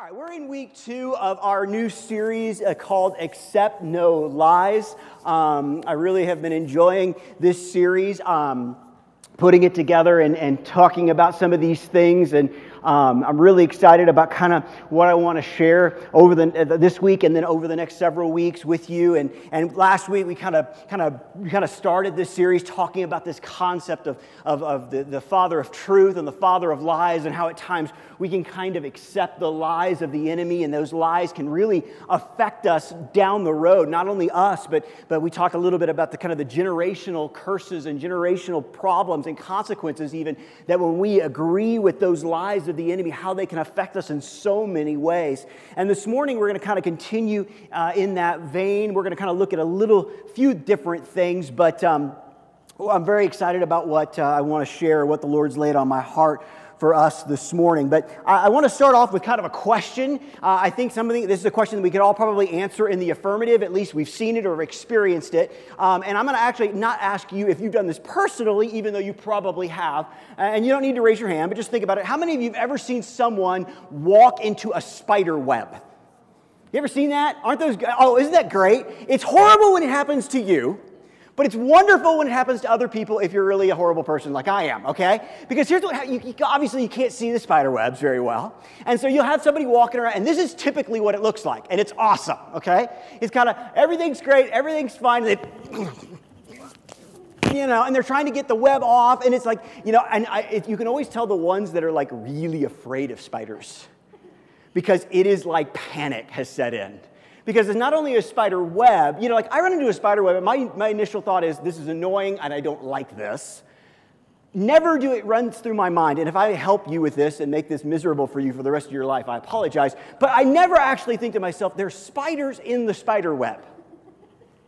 All right, we're in week two of our new series uh, called Accept No Lies. Um, I really have been enjoying this series, um, putting it together and, and talking about some of these things. And um, I'm really excited about kind of what I want to share over the, uh, this week and then over the next several weeks with you. And, and last week we kind of kind of kind of started this series talking about this concept of, of, of the, the father of truth and the father of lies and how at times we can kind of accept the lies of the enemy and those lies can really affect us down the road. Not only us, but, but we talked a little bit about the kind of the generational curses and generational problems and consequences even that when we agree with those lies of the enemy, how they can affect us in so many ways. And this morning, we're going to kind of continue uh, in that vein. We're going to kind of look at a little few different things, but um, I'm very excited about what uh, I want to share, what the Lord's laid on my heart for us this morning. But I, I want to start off with kind of a question. Uh, I think something, this is a question that we could all probably answer in the affirmative. At least we've seen it or experienced it. Um, and I'm going to actually not ask you if you've done this personally, even though you probably have. And you don't need to raise your hand, but just think about it. How many of you have ever seen someone walk into a spider web? You ever seen that? Aren't those, oh, isn't that great? It's horrible when it happens to you. But it's wonderful when it happens to other people if you're really a horrible person like I am, okay? Because here's what you, obviously you can't see the spider webs very well. And so you'll have somebody walking around, and this is typically what it looks like, and it's awesome, okay? It's kind of everything's great, everything's fine. They, you know, and they're trying to get the web off, and it's like, you know, and I, it, you can always tell the ones that are like really afraid of spiders because it is like panic has set in because it's not only a spider web, you know, like I run into a spider web, and my, my initial thought is, this is annoying and I don't like this. Never do it runs through my mind. And if I help you with this and make this miserable for you for the rest of your life, I apologize. But I never actually think to myself, there's spiders in the spider web.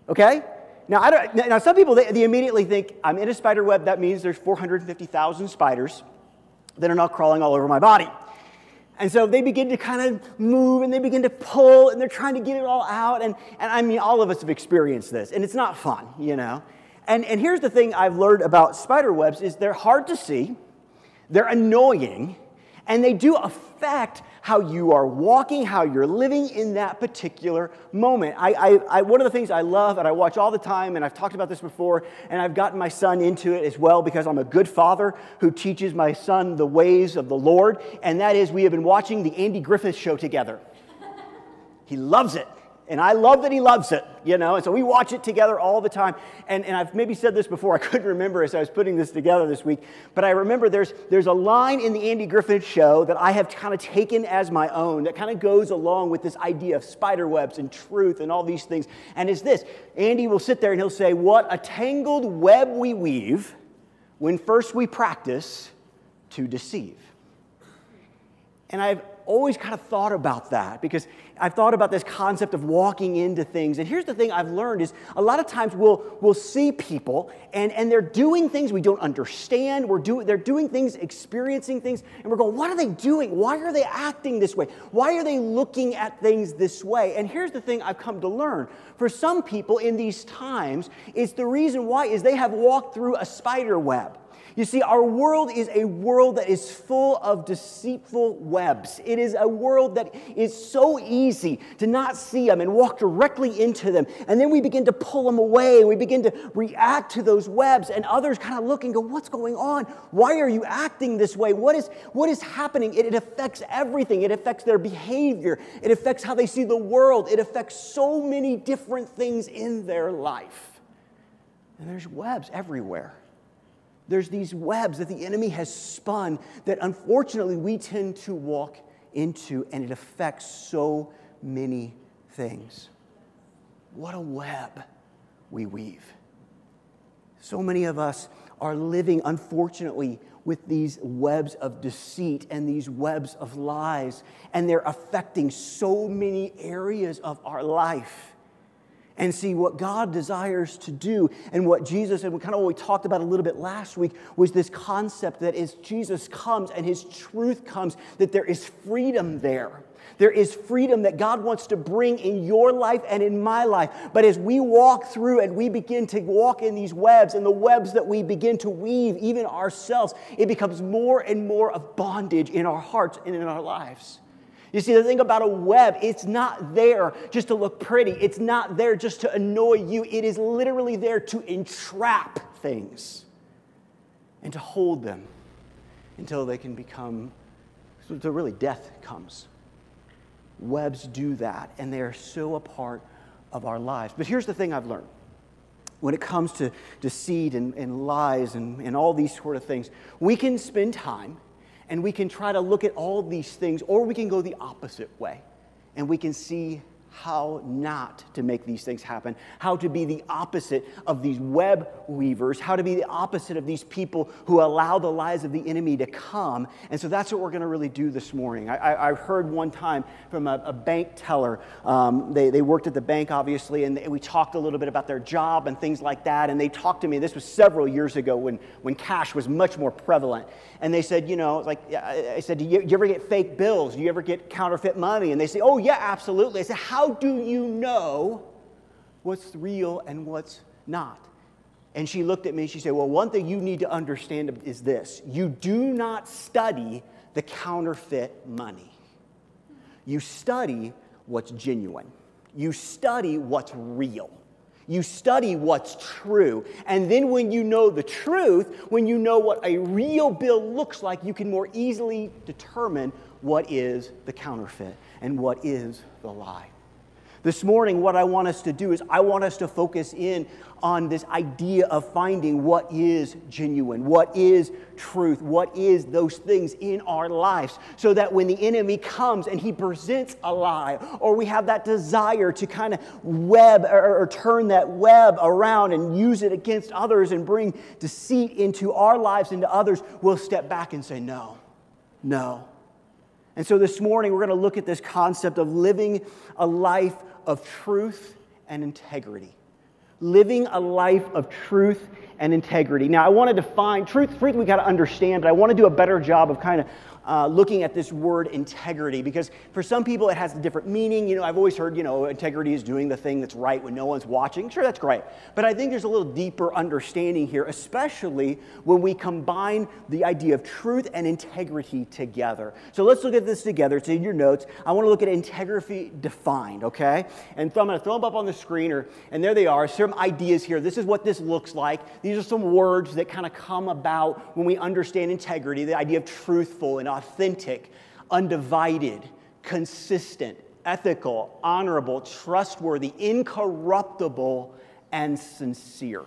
Okay? Now, I don't, now some people, they, they immediately think, I'm in a spider web. That means there's 450,000 spiders that are not crawling all over my body. And so they begin to kind of move and they begin to pull and they're trying to get it all out. And, and I mean, all of us have experienced this, and it's not fun, you know. And, and here's the thing I've learned about spider webs is they're hard to see, they're annoying, and they do affect how you are walking, how you're living in that particular moment. I, I, I, one of the things I love and I watch all the time, and I've talked about this before, and I've gotten my son into it as well because I'm a good father who teaches my son the ways of the Lord, and that is we have been watching the Andy Griffith show together. he loves it. And I love that he loves it, you know, and so we watch it together all the time. And, and I've maybe said this before, I couldn't remember as I was putting this together this week, but I remember there's, there's a line in the Andy Griffith show that I have kind of taken as my own that kind of goes along with this idea of spider webs and truth and all these things. And it's this Andy will sit there and he'll say, What a tangled web we weave when first we practice to deceive. And I've always kind of thought about that because I've thought about this concept of walking into things. And here's the thing I've learned is a lot of times we'll, we'll see people and, and they're doing things we don't understand. We're do, they're doing things, experiencing things, and we're going, what are they doing? Why are they acting this way? Why are they looking at things this way? And here's the thing I've come to learn. For some people in these times, it's the reason why is they have walked through a spider web. You see, our world is a world that is full of deceitful webs. It is a world that is so easy to not see them and walk directly into them. And then we begin to pull them away and we begin to react to those webs. And others kind of look and go, What's going on? Why are you acting this way? What is, what is happening? It, it affects everything. It affects their behavior, it affects how they see the world, it affects so many different things in their life. And there's webs everywhere. There's these webs that the enemy has spun that unfortunately we tend to walk into, and it affects so many things. What a web we weave. So many of us are living, unfortunately, with these webs of deceit and these webs of lies, and they're affecting so many areas of our life and see what God desires to do. And what Jesus, and kind of what we talked about a little bit last week, was this concept that as Jesus comes and his truth comes, that there is freedom there. There is freedom that God wants to bring in your life and in my life. But as we walk through and we begin to walk in these webs and the webs that we begin to weave, even ourselves, it becomes more and more of bondage in our hearts and in our lives. You see, the thing about a web, it's not there just to look pretty. It's not there just to annoy you. It is literally there to entrap things and to hold them until they can become, until really death comes. Webs do that, and they are so a part of our lives. But here's the thing I've learned when it comes to deceit and, and lies and, and all these sort of things, we can spend time and we can try to look at all these things, or we can go the opposite way and we can see how not to make these things happen, how to be the opposite of these web weavers, how to be the opposite of these people who allow the lies of the enemy to come. And so that's what we're going to really do this morning. I, I heard one time from a, a bank teller, um, they, they worked at the bank, obviously, and we talked a little bit about their job and things like that. And they talked to me, this was several years ago when, when cash was much more prevalent. And they said, you know, like, I said, do you, do you ever get fake bills? Do you ever get counterfeit money? And they say, oh, yeah, absolutely. I said, how how do you know what's real and what's not? And she looked at me and she said, Well, one thing you need to understand is this you do not study the counterfeit money, you study what's genuine, you study what's real. You study what's true. And then, when you know the truth, when you know what a real bill looks like, you can more easily determine what is the counterfeit and what is the lie. This morning, what I want us to do is I want us to focus in on this idea of finding what is genuine, what is truth, what is those things in our lives, so that when the enemy comes and he presents a lie, or we have that desire to kind of web or, or turn that web around and use it against others and bring deceit into our lives, into others, we'll step back and say, No, no. And so this morning, we're going to look at this concept of living a life of truth and integrity. Living a life of truth and integrity. Now, I want to define truth, truth we got to understand, but I want to do a better job of kind of uh, looking at this word integrity because for some people it has a different meaning. You know, I've always heard, you know, integrity is doing the thing that's right when no one's watching. Sure, that's great. But I think there's a little deeper understanding here, especially when we combine the idea of truth and integrity together. So let's look at this together. It's in your notes. I want to look at integrity defined, okay? And I'm going to throw them up on the screen, or, and there they are. Some ideas here. This is what this looks like. These are some words that kind of come about when we understand integrity, the idea of truthful and authentic, undivided, consistent, ethical, honorable, trustworthy, incorruptible, and sincere.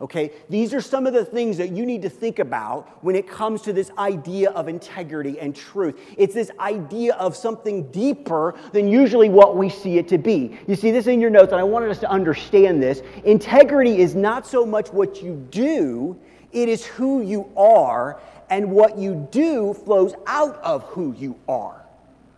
Okay, these are some of the things that you need to think about when it comes to this idea of integrity and truth. It's this idea of something deeper than usually what we see it to be. You see this in your notes, and I wanted us to understand this. Integrity is not so much what you do, it is who you are and what you do flows out of who you are.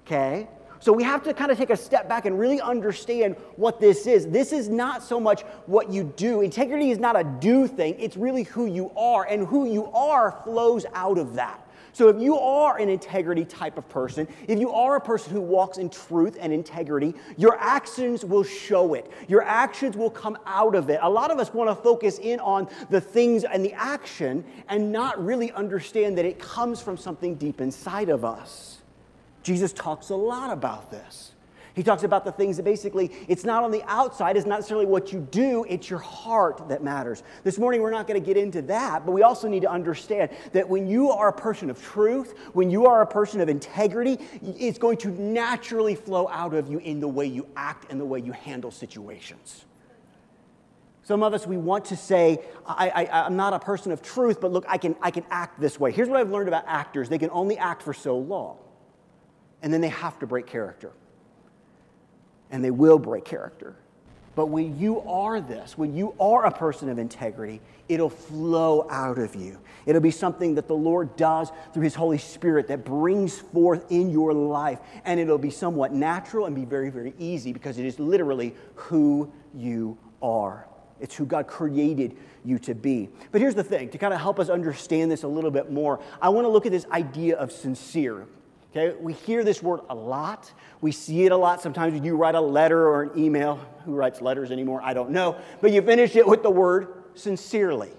Okay? So we have to kind of take a step back and really understand what this is. This is not so much what you do. Integrity is not a do thing, it's really who you are, and who you are flows out of that. So, if you are an integrity type of person, if you are a person who walks in truth and integrity, your actions will show it. Your actions will come out of it. A lot of us want to focus in on the things and the action and not really understand that it comes from something deep inside of us. Jesus talks a lot about this. He talks about the things that basically it's not on the outside, it's not necessarily what you do, it's your heart that matters. This morning we're not going to get into that, but we also need to understand that when you are a person of truth, when you are a person of integrity, it's going to naturally flow out of you in the way you act and the way you handle situations. Some of us, we want to say, I, am not a person of truth, but look, I can, I can act this way. Here's what I've learned about actors they can only act for so long, and then they have to break character and they will break character. But when you are this, when you are a person of integrity, it'll flow out of you. It'll be something that the Lord does through His Holy Spirit that brings forth in your life. And it'll be somewhat natural and be very, very easy because it is literally who you are. It's who God created you to be. But here's the thing to kind of help us understand this a little bit more, I want to look at this idea of sincere. Okay, we hear this word a lot. We see it a lot. Sometimes when you write a letter or an email, who writes letters anymore? I don't know. But you finish it with the word sincerely.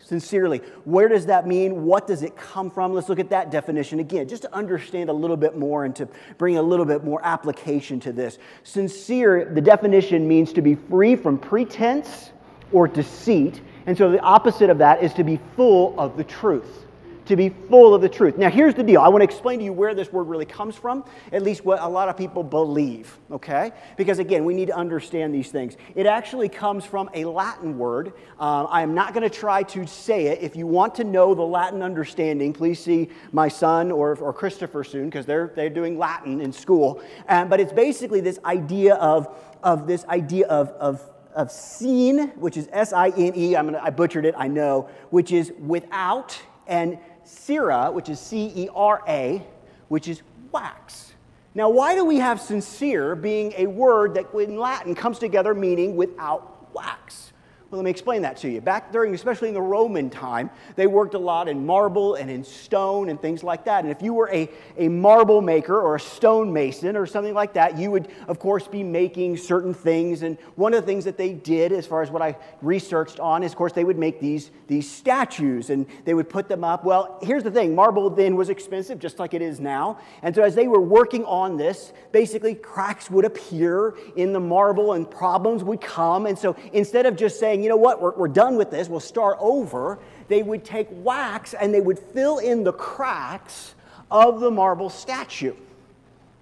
Sincerely. Where does that mean? What does it come from? Let's look at that definition again, just to understand a little bit more and to bring a little bit more application to this. Sincere, the definition means to be free from pretense or deceit. And so the opposite of that is to be full of the truth to be full of the truth. Now, here's the deal. I want to explain to you where this word really comes from, at least what a lot of people believe, okay? Because again, we need to understand these things. It actually comes from a Latin word. Uh, I am not going to try to say it. If you want to know the Latin understanding, please see my son or, or Christopher soon, because they're, they're doing Latin in school. Um, but it's basically this idea of, of this idea of, of of sine, which is S I N E, I butchered it, I know, which is without, and cera, which is C E R A, which is wax. Now, why do we have sincere being a word that in Latin comes together meaning without wax? Well, let me explain that to you. Back during, especially in the Roman time, they worked a lot in marble and in stone and things like that. And if you were a, a marble maker or a stone mason or something like that, you would, of course, be making certain things. And one of the things that they did, as far as what I researched on, is, of course, they would make these, these statues and they would put them up. Well, here's the thing marble then was expensive, just like it is now. And so as they were working on this, basically cracks would appear in the marble and problems would come. And so instead of just saying, saying, you know what, we're, we're done with this, we'll start over, they would take wax and they would fill in the cracks of the marble statue.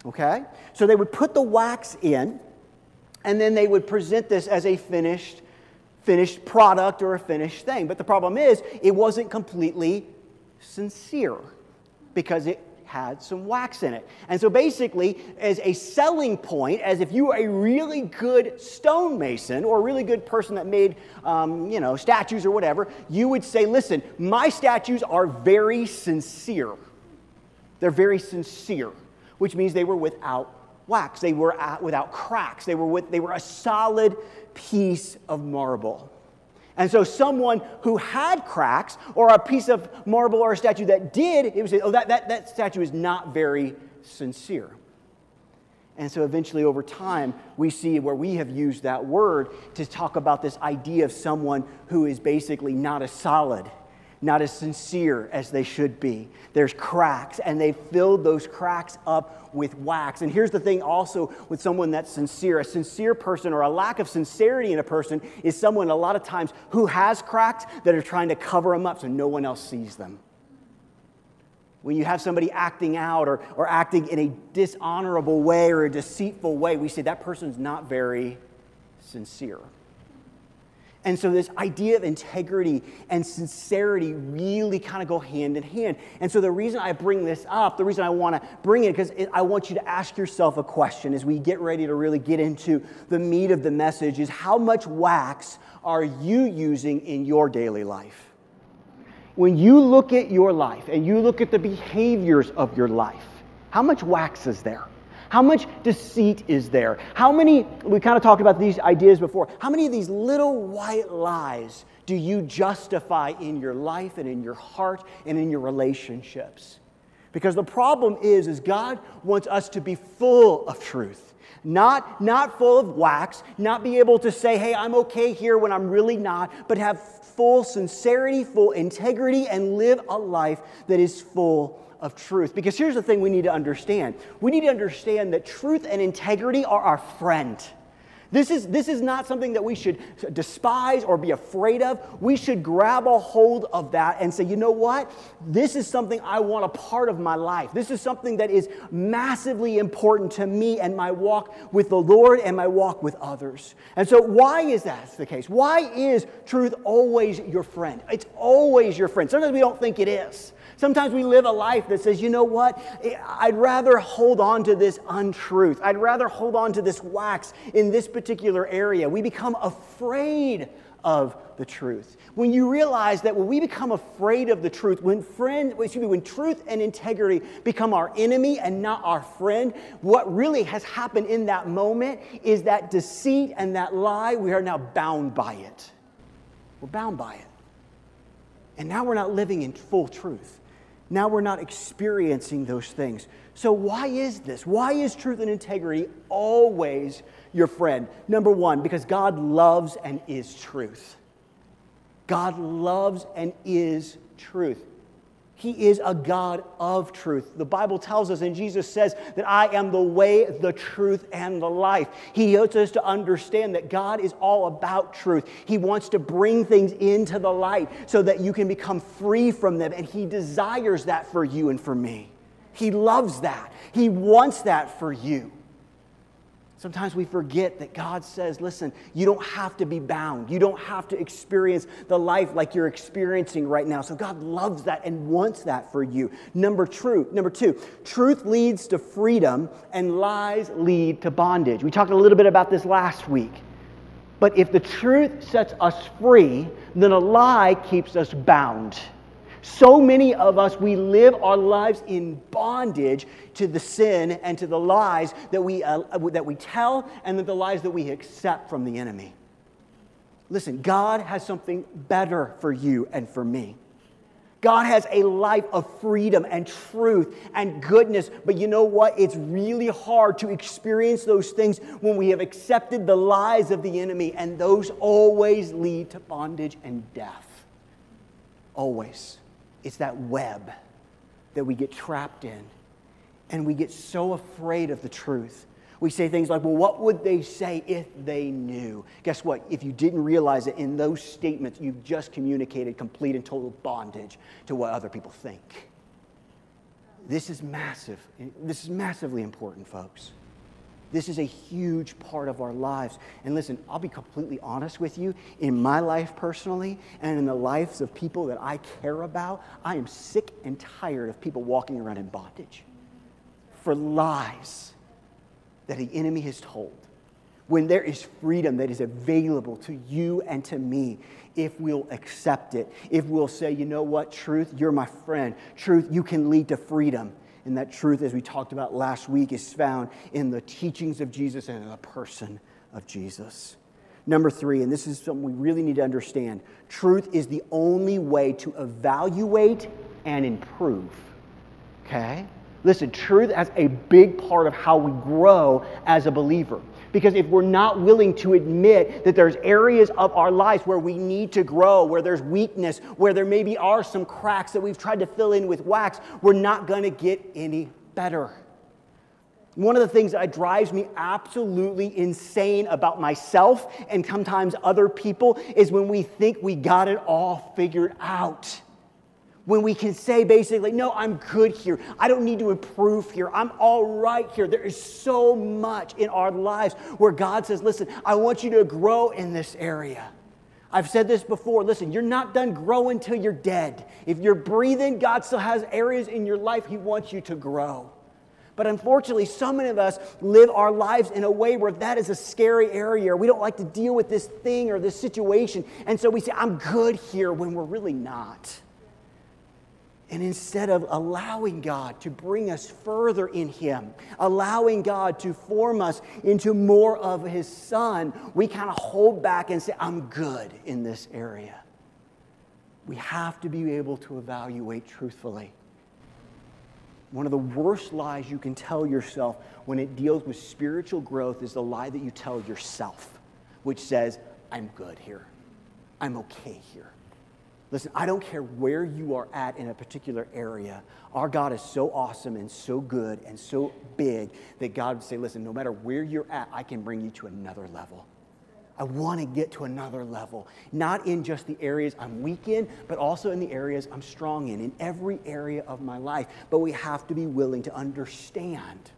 Okay? So they would put the wax in, and then they would present this as a finished finished product or a finished thing. But the problem is, it wasn't completely sincere because it had some wax in it. And so basically, as a selling point, as if you were a really good stonemason or a really good person that made, um, you know, statues or whatever, you would say, listen, my statues are very sincere. They're very sincere, which means they were without wax. They were without cracks. They were, with, they were a solid piece of marble. And so, someone who had cracks or a piece of marble or a statue that did, it say, oh, that, that, that statue is not very sincere. And so, eventually, over time, we see where we have used that word to talk about this idea of someone who is basically not as solid not as sincere as they should be. There's cracks, and they filled those cracks up with wax. And here's the thing also with someone that's sincere a sincere person or a lack of sincerity in a person is someone a lot of times who has cracks that are trying to cover them up so no one else sees them. When you have somebody acting out or, or acting in a dishonorable way or a deceitful way, we say that person's not very sincere. And so, this idea of integrity and sincerity really kind of go hand in hand. And so, the reason I bring this up, the reason I want to bring it, because I want you to ask yourself a question as we get ready to really get into the meat of the message is how much wax are you using in your daily life? When you look at your life and you look at the behaviors of your life, how much wax is there? How much deceit is there? How many, we kind of talked about these ideas before, how many of these little white lies do you justify in your life and in your heart and in your relationships? Because the problem is, is God wants us to be full of truth. Not, not full of wax, not be able to say, hey, I'm okay here when I'm really not, but have full sincerity, full integrity, and live a life that is full of truth. Because here's the thing we need to understand we need to understand that truth and integrity are our friend. This is, this is not something that we should despise or be afraid of. We should grab a hold of that and say, you know what? This is something I want a part of my life. This is something that is massively important to me and my walk with the Lord and my walk with others. And so, why is that the case? Why is truth always your friend? It's always your friend. Sometimes we don't think it is. Sometimes we live a life that says, you know what? I'd rather hold on to this untruth. I'd rather hold on to this wax in this particular area. We become afraid of the truth. When you realize that when we become afraid of the truth, when friend, excuse me, when truth and integrity become our enemy and not our friend, what really has happened in that moment is that deceit and that lie, we are now bound by it. We're bound by it. And now we're not living in full truth. Now we're not experiencing those things. So, why is this? Why is truth and integrity always your friend? Number one, because God loves and is truth. God loves and is truth. He is a God of truth. The Bible tells us, and Jesus says, that I am the way, the truth, and the life. He wants us to understand that God is all about truth. He wants to bring things into the light so that you can become free from them, and He desires that for you and for me. He loves that. He wants that for you. Sometimes we forget that God says, listen, you don't have to be bound. You don't have to experience the life like you're experiencing right now. So God loves that and wants that for you. Number true, number two, truth leads to freedom and lies lead to bondage. We talked a little bit about this last week. But if the truth sets us free, then a lie keeps us bound. So many of us, we live our lives in bondage to the sin and to the lies that we, uh, that we tell and the lies that we accept from the enemy. Listen, God has something better for you and for me. God has a life of freedom and truth and goodness. But you know what? It's really hard to experience those things when we have accepted the lies of the enemy, and those always lead to bondage and death. Always. It's that web that we get trapped in. And we get so afraid of the truth. We say things like, well, what would they say if they knew? Guess what? If you didn't realize it in those statements, you've just communicated complete and total bondage to what other people think. This is massive. This is massively important, folks. This is a huge part of our lives. And listen, I'll be completely honest with you. In my life personally, and in the lives of people that I care about, I am sick and tired of people walking around in bondage for lies that the enemy has told. When there is freedom that is available to you and to me, if we'll accept it, if we'll say, you know what, truth, you're my friend. Truth, you can lead to freedom. And that truth, as we talked about last week, is found in the teachings of Jesus and in the person of Jesus. Number three, and this is something we really need to understand truth is the only way to evaluate and improve. Okay? Listen, truth as a big part of how we grow as a believer. Because if we're not willing to admit that there's areas of our lives where we need to grow, where there's weakness, where there maybe are some cracks that we've tried to fill in with wax, we're not going to get any better. One of the things that drives me absolutely insane about myself and sometimes other people is when we think we got it all figured out when we can say basically, no, I'm good here. I don't need to improve here. I'm all right here. There is so much in our lives where God says, listen, I want you to grow in this area. I've said this before. Listen, you're not done growing until you're dead. If you're breathing, God still has areas in your life He wants you to grow. But unfortunately, so many of us live our lives in a way where that is a scary area, we don't like to deal with this thing or this situation. And so we say, I'm good here when we're really not. And instead of allowing God to bring us further in Him, allowing God to form us into more of His Son, we kind of hold back and say, I'm good in this area. We have to be able to evaluate truthfully. One of the worst lies you can tell yourself when it deals with spiritual growth is the lie that you tell yourself, which says, I'm good here. I'm okay here. Listen, I don't care where you are at in a particular area. Our God is so awesome and so good and so big that God would say, listen, no matter where you're at, I can bring you to another level. I want to get to another level, not in just the areas I'm weak in, but also in the areas I'm strong in, in every area of my life. But we have to be willing to understand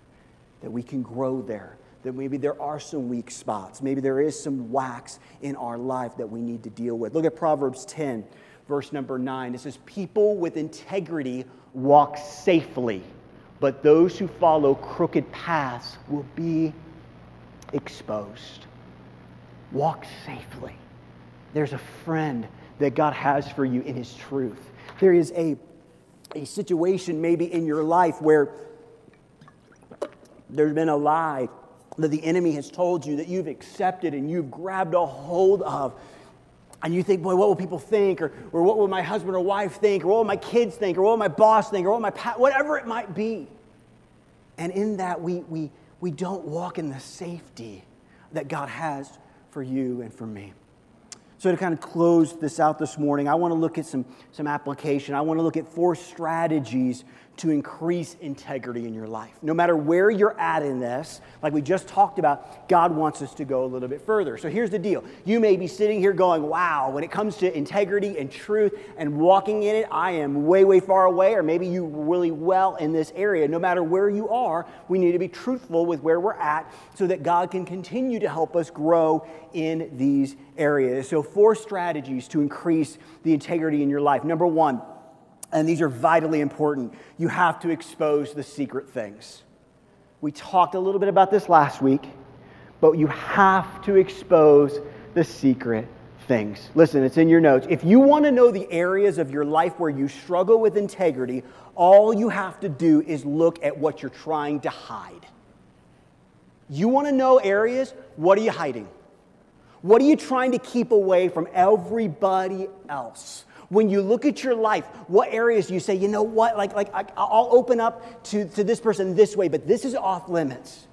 that we can grow there, that maybe there are some weak spots, maybe there is some wax in our life that we need to deal with. Look at Proverbs 10 verse number nine. It says, People with integrity walk safely, but those who follow crooked paths will be exposed. Walk safely. There's a friend that God has for you in His truth. There is a, a situation maybe in your life where there's been a lie that the enemy has told you that you've accepted and you've grabbed a hold of and you think, boy, what will people think? Or, or what will my husband or wife think? Or what will my kids think? Or what will my boss think? Or what my pa- whatever it might be. And in that, we, we, we don't walk in the safety that God has for you and for me. So, to kind of close this out this morning, I want to look at some, some application. I want to look at four strategies to increase integrity in your life. No matter where you're at in this, like we just talked about, God wants us to go a little bit further. So here's the deal. You may be sitting here going, wow, when it comes to integrity and truth and walking in it, I am way, way far away, or maybe you really well in this area. No matter where you are, we need to be truthful with where we're at so that God can continue to help us grow in these areas. So, four strategies to increase the integrity in your life. Number one, and these are vitally important. You have to expose the secret things. We talked a little bit about this last week, but you have to expose the secret things. Listen, it's in your notes. If you want to know the areas of your life where you struggle with integrity, all you have to do is look at what you're trying to hide. You want to know areas? What are you hiding? What are you trying to keep away from everybody else? When you look at your life, what areas you say, you know what, like, like I'll open up to, to this person this way, but this is off limits.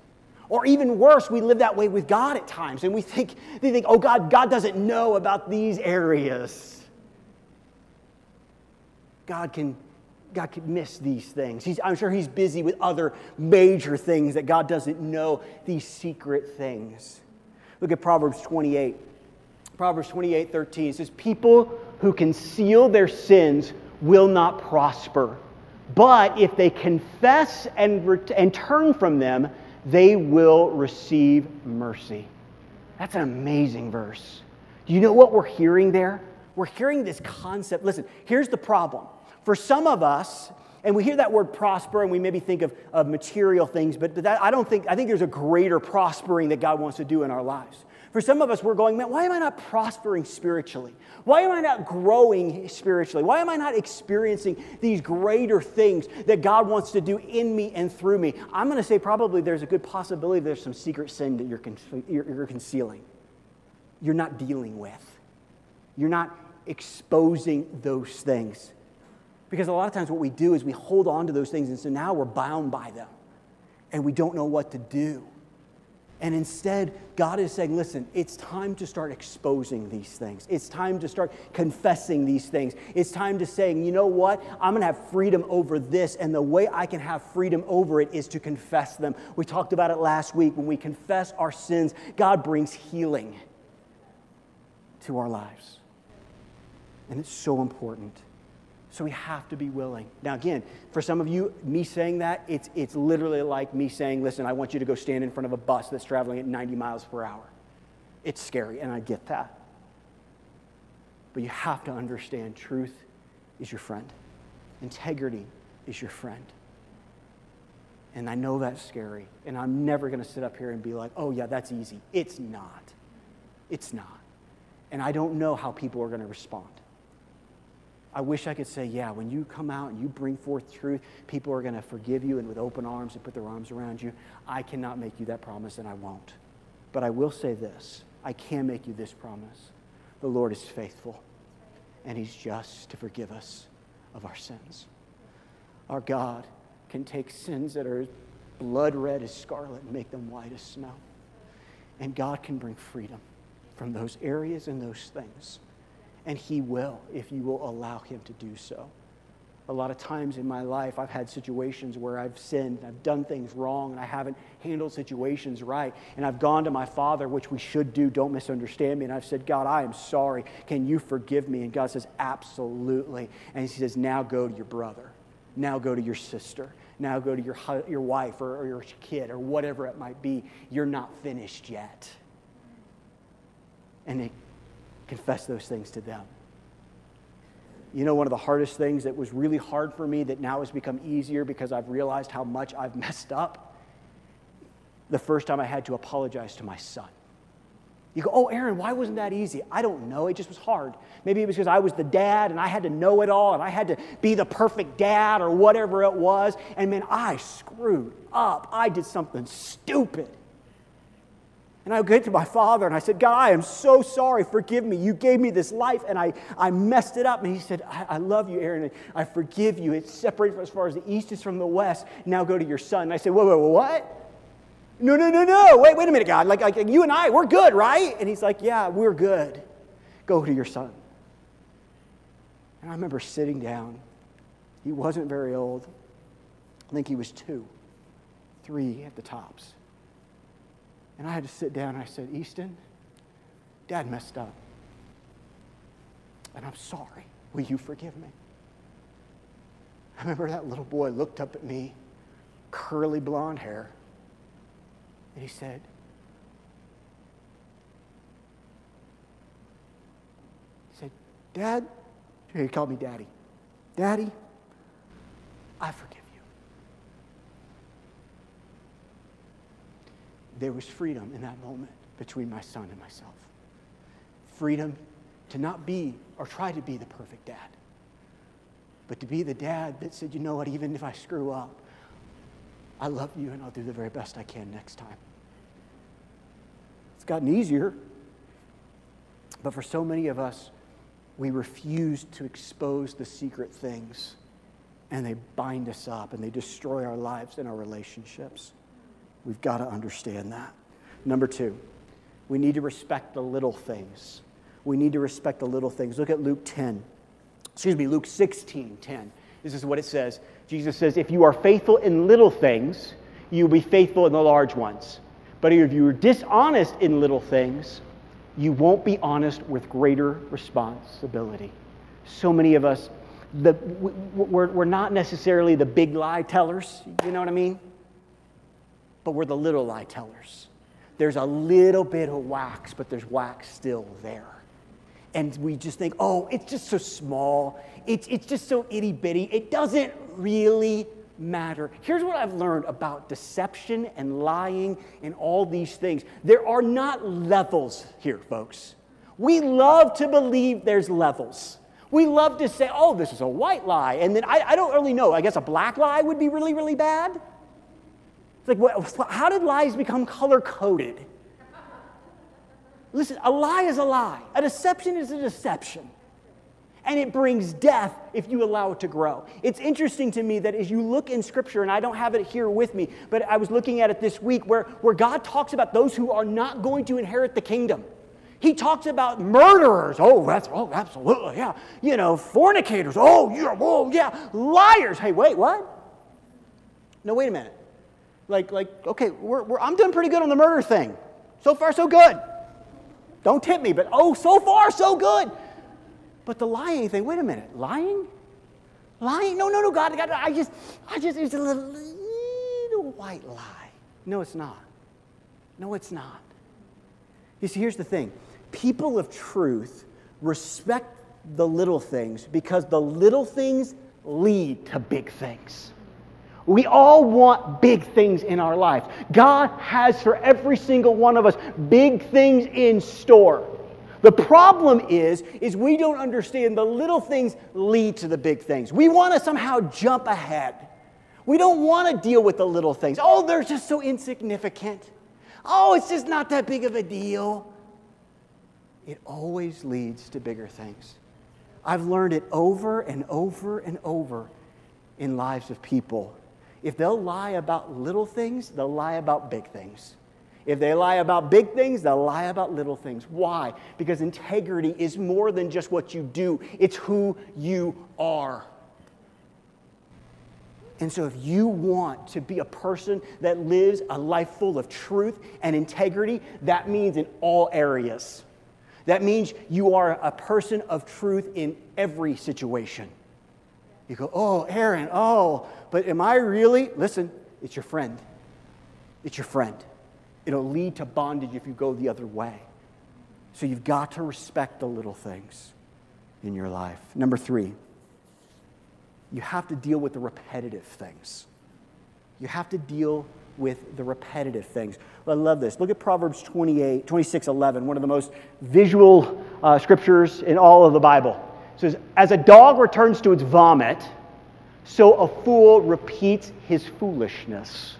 Or even worse, we live that way with God at times, and we think, they think, oh God, God doesn't know about these areas. God can, God can miss these things. He's, I'm sure He's busy with other major things that God doesn't know, these secret things. Look at Proverbs 28. Proverbs 28 13 says, People who conceal their sins will not prosper. But if they confess and, ret- and turn from them, they will receive mercy. That's an amazing verse. Do you know what we're hearing there? We're hearing this concept. Listen, here's the problem. For some of us, and we hear that word prosper and we maybe think of, of material things, but that, I don't think, I think there's a greater prospering that God wants to do in our lives. For some of us, we're going, man, why am I not prospering spiritually? Why am I not growing spiritually? Why am I not experiencing these greater things that God wants to do in me and through me? I'm going to say probably there's a good possibility there's some secret sin that you're, con- you're, you're concealing, you're not dealing with. You're not exposing those things. Because a lot of times what we do is we hold on to those things, and so now we're bound by them, and we don't know what to do. And instead, God is saying, listen, it's time to start exposing these things. It's time to start confessing these things. It's time to saying, you know what? I'm going to have freedom over this. And the way I can have freedom over it is to confess them. We talked about it last week. When we confess our sins, God brings healing to our lives. And it's so important. So we have to be willing. Now, again, for some of you, me saying that, it's, it's literally like me saying, listen, I want you to go stand in front of a bus that's traveling at 90 miles per hour. It's scary, and I get that. But you have to understand truth is your friend, integrity is your friend. And I know that's scary, and I'm never going to sit up here and be like, oh, yeah, that's easy. It's not. It's not. And I don't know how people are going to respond. I wish I could say, yeah, when you come out and you bring forth truth, people are going to forgive you and with open arms and put their arms around you. I cannot make you that promise, and I won't. But I will say this I can make you this promise the Lord is faithful, and He's just to forgive us of our sins. Our God can take sins that are blood red as scarlet and make them white as snow. And God can bring freedom from those areas and those things. And He will if you will allow Him to do so. A lot of times in my life, I've had situations where I've sinned, I've done things wrong, and I haven't handled situations right. And I've gone to my Father, which we should do, don't misunderstand me. And I've said, God, I am sorry. Can you forgive me? And God says, Absolutely. And He says, Now go to your brother. Now go to your sister. Now go to your, your wife or, or your kid or whatever it might be. You're not finished yet. And they confess those things to them. You know, one of the hardest things that was really hard for me that now has become easier because I've realized how much I've messed up? The first time I had to apologize to my son. You go, oh, Aaron, why wasn't that easy? I don't know. It just was hard. Maybe it was because I was the dad and I had to know it all and I had to be the perfect dad or whatever it was. And man, I screwed up. I did something stupid. And I went to my father and I said, God, I am so sorry. Forgive me. You gave me this life and I, I messed it up. And he said, I, I love you, Aaron. I forgive you. It's separated as far as the east is from the west. Now go to your son. And I said, Whoa, whoa, whoa, what? No, no, no, no. Wait, wait a minute, God. Like, like you and I, we're good, right? And he's like, Yeah, we're good. Go to your son. And I remember sitting down. He wasn't very old. I think he was two, three at the tops. And I had to sit down and I said, Easton, dad messed up. And I'm sorry. Will you forgive me? I remember that little boy looked up at me, curly blonde hair, and he said, he said, Dad, he called me Daddy. Daddy, I forgive you. There was freedom in that moment between my son and myself. Freedom to not be or try to be the perfect dad, but to be the dad that said, you know what, even if I screw up, I love you and I'll do the very best I can next time. It's gotten easier, but for so many of us, we refuse to expose the secret things and they bind us up and they destroy our lives and our relationships. We've got to understand that. Number two, we need to respect the little things. We need to respect the little things. Look at Luke 10. Excuse me, Luke 16 10. This is what it says. Jesus says, If you are faithful in little things, you will be faithful in the large ones. But if you are dishonest in little things, you won't be honest with greater responsibility. So many of us, the, we're, we're not necessarily the big lie tellers, you know what I mean? But we're the little lie tellers. There's a little bit of wax, but there's wax still there. And we just think, oh, it's just so small. It's, it's just so itty bitty. It doesn't really matter. Here's what I've learned about deception and lying and all these things there are not levels here, folks. We love to believe there's levels. We love to say, oh, this is a white lie. And then I, I don't really know. I guess a black lie would be really, really bad. It's like, what, how did lies become color coded? Listen, a lie is a lie, a deception is a deception and it brings death if you allow it to grow. It's interesting to me that as you look in Scripture, and I don't have it here with me, but I was looking at it this week where, where God talks about those who are not going to inherit the kingdom. He talks about murderers. Oh, that's oh, absolutely, yeah. You know, fornicators. Oh, yeah, oh, yeah. Liars. Hey, wait, what? No, wait a minute. Like, like, okay, we're, we're, I'm doing pretty good on the murder thing. So far, so good. Don't tip me, but oh, so far, so good. But the lying thing, wait a minute, lying? Lying? No, no, no, God, God, I just, I just, it's a little, little white lie. No, it's not. No, it's not. You see, here's the thing people of truth respect the little things because the little things lead to big things. We all want big things in our life. God has for every single one of us big things in store. The problem is, is we don't understand the little things lead to the big things. We want to somehow jump ahead. We don't want to deal with the little things. Oh, they're just so insignificant. Oh, it's just not that big of a deal. It always leads to bigger things. I've learned it over and over and over in lives of people. If they'll lie about little things, they'll lie about big things. If they lie about big things, they'll lie about little things. Why? Because integrity is more than just what you do, it's who you are. And so, if you want to be a person that lives a life full of truth and integrity, that means in all areas. That means you are a person of truth in every situation. You go, oh, Aaron, oh, but am I really? Listen, it's your friend. It's your friend. It'll lead to bondage if you go the other way. So you've got to respect the little things in your life. Number three, you have to deal with the repetitive things. You have to deal with the repetitive things. I love this. Look at Proverbs 28, 26, 11, one of the most visual uh, scriptures in all of the Bible. Says, As a dog returns to its vomit, so a fool repeats his foolishness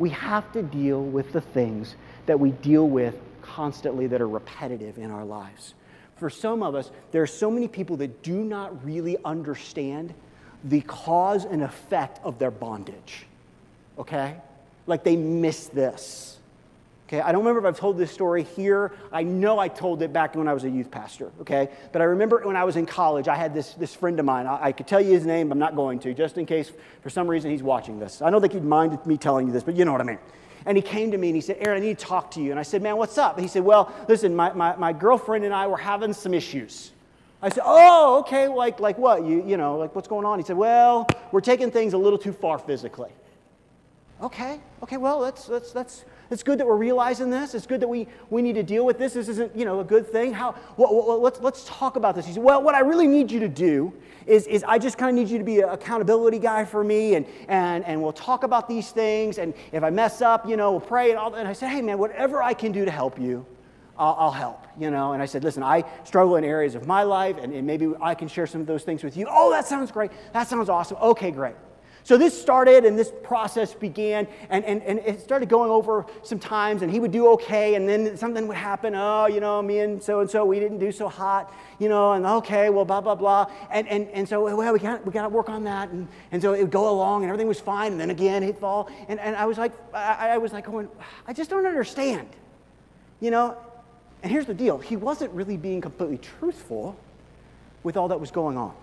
we have to deal with the things that we deal with constantly that are repetitive in our lives. For some of us, there are so many people that do not really understand the cause and effect of their bondage. Okay? Like they miss this. Okay, I don't remember if I've told this story here. I know I told it back when I was a youth pastor, okay? But I remember when I was in college, I had this, this friend of mine. I, I could tell you his name, but I'm not going to, just in case for some reason he's watching this. I don't think he'd mind me telling you this, but you know what I mean. And he came to me and he said, Aaron, I need to talk to you. And I said, Man, what's up? And he said, Well, listen, my, my, my girlfriend and I were having some issues. I said, Oh, okay, like, like what? You, you know, like what's going on? He said, Well, we're taking things a little too far physically. Okay, okay, well, that's, that's, that's, it's good that we're realizing this. It's good that we, we need to deal with this. This isn't, you know, a good thing. How, well, well, let's, let's talk about this. He said, well, what I really need you to do is, is I just kind of need you to be an accountability guy for me, and, and, and we'll talk about these things. And if I mess up, you know, we'll pray. And, all, and I said, hey, man, whatever I can do to help you, I'll, I'll, help, you know. And I said, listen, I struggle in areas of my life, and, and maybe I can share some of those things with you. Oh, that sounds great. That sounds awesome. Okay, great. So this started and this process began, and, and, and it started going over some times, and he would do okay, and then something would happen. Oh, you know, me and so and so, we didn't do so hot, you know, and okay, well, blah, blah, blah. And, and, and so, well, we got, we to work on that. And, and so it would go along, and everything was fine, and then again, he'd fall. And, and I was like, I, I was like going, I just don't understand, you know. And here's the deal he wasn't really being completely truthful with all that was going on.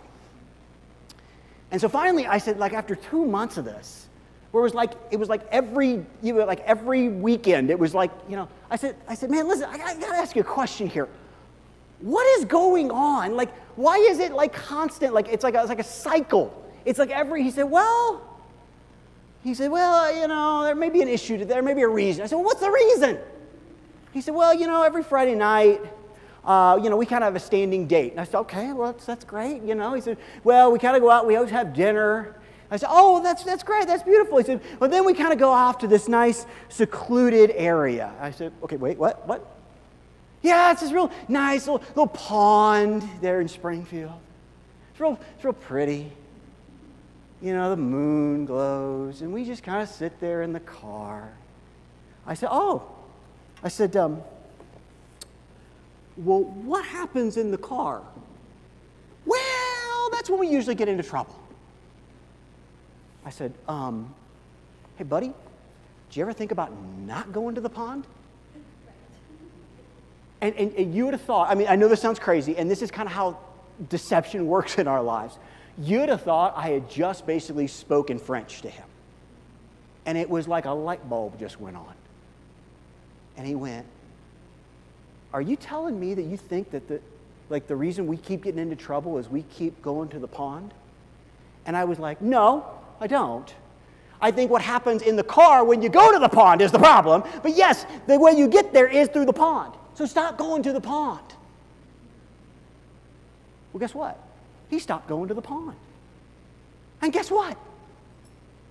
And so finally, I said, like after two months of this, where it was like it was like every you know, like every weekend, it was like you know, I said, I said, man, listen, I, I got to ask you a question here. What is going on? Like, why is it like constant? Like it's like a, it's like a cycle. It's like every. He said, well. He said, well, uh, you know, there may be an issue. There may be a reason. I said, well, what's the reason? He said, well, you know, every Friday night uh, you know, we kind of have a standing date. And I said, okay, well, that's, that's great. You know, he said, well, we kind of go out, we always have dinner. I said, oh, that's, that's great, that's beautiful. He said, well, then we kind of go off to this nice secluded area. I said, okay, wait, what, what? Yeah, it's this real nice little, little pond there in Springfield. It's real, it's real pretty. You know, the moon glows, and we just kind of sit there in the car. I said, oh, I said, um, well, what happens in the car? Well, that's when we usually get into trouble. I said, um, hey, buddy, did you ever think about not going to the pond? And, and, and you would have thought, I mean, I know this sounds crazy, and this is kind of how deception works in our lives. You'd have thought I had just basically spoken French to him. And it was like a light bulb just went on. And he went, are you telling me that you think that the, like the reason we keep getting into trouble is we keep going to the pond? And I was like, no, I don't. I think what happens in the car when you go to the pond is the problem. But yes, the way you get there is through the pond. So stop going to the pond. Well, guess what? He stopped going to the pond. And guess what?